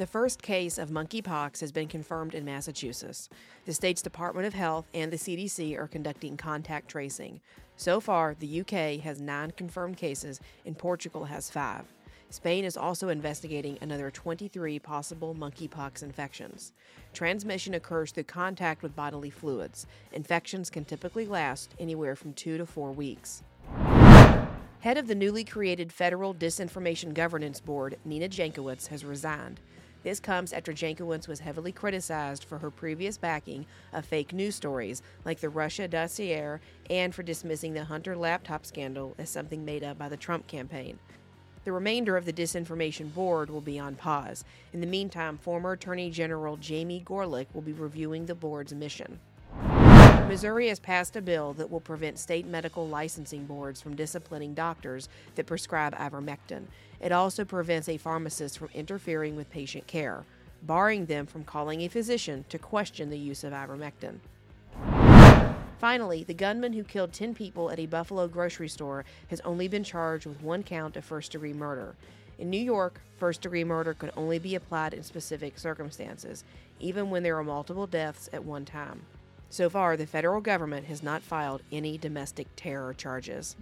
The first case of monkeypox has been confirmed in Massachusetts. The state's Department of Health and the CDC are conducting contact tracing. So far, the UK has nine confirmed cases and Portugal has five. Spain is also investigating another 23 possible monkeypox infections. Transmission occurs through contact with bodily fluids. Infections can typically last anywhere from two to four weeks. Head of the newly created Federal Disinformation Governance Board, Nina Jankowicz, has resigned. This comes after Jankowicz was heavily criticized for her previous backing of fake news stories like the Russia dossier and for dismissing the Hunter laptop scandal as something made up by the Trump campaign. The remainder of the disinformation board will be on pause. In the meantime, former Attorney General Jamie Gorelick will be reviewing the board's mission. Missouri has passed a bill that will prevent state medical licensing boards from disciplining doctors that prescribe ivermectin. It also prevents a pharmacist from interfering with patient care, barring them from calling a physician to question the use of ivermectin. Finally, the gunman who killed 10 people at a Buffalo grocery store has only been charged with one count of first degree murder. In New York, first degree murder could only be applied in specific circumstances, even when there are multiple deaths at one time. So far, the federal government has not filed any domestic terror charges.